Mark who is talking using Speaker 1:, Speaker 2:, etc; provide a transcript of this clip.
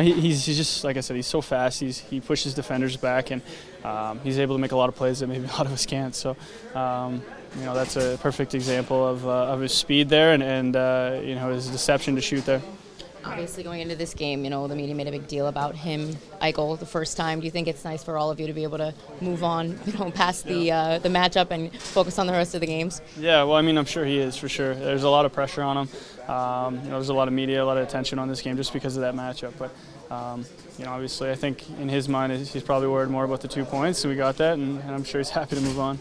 Speaker 1: He, he's, he's just like I said, he's so fast. He's he pushes defenders back, and um, he's able to make a lot of plays that maybe a lot of us can't. So, um, you know, that's a perfect example of, uh, of his speed there, and, and uh, you know his deception to shoot there.
Speaker 2: Obviously, going into this game, you know, the media made a big deal about him, Eichel, the first time. Do you think it's nice for all of you to be able to move on, you know, past the uh, the matchup and focus on the rest of the games?
Speaker 1: Yeah, well, I mean, I'm sure he is for sure. There's a lot of pressure on him. Um, you know, there's a lot of media, a lot of attention on this game just because of that matchup. But um, you know, obviously, I think in his mind, he's probably worried more about the two points, and we got that, and, and I'm sure he's happy to move on.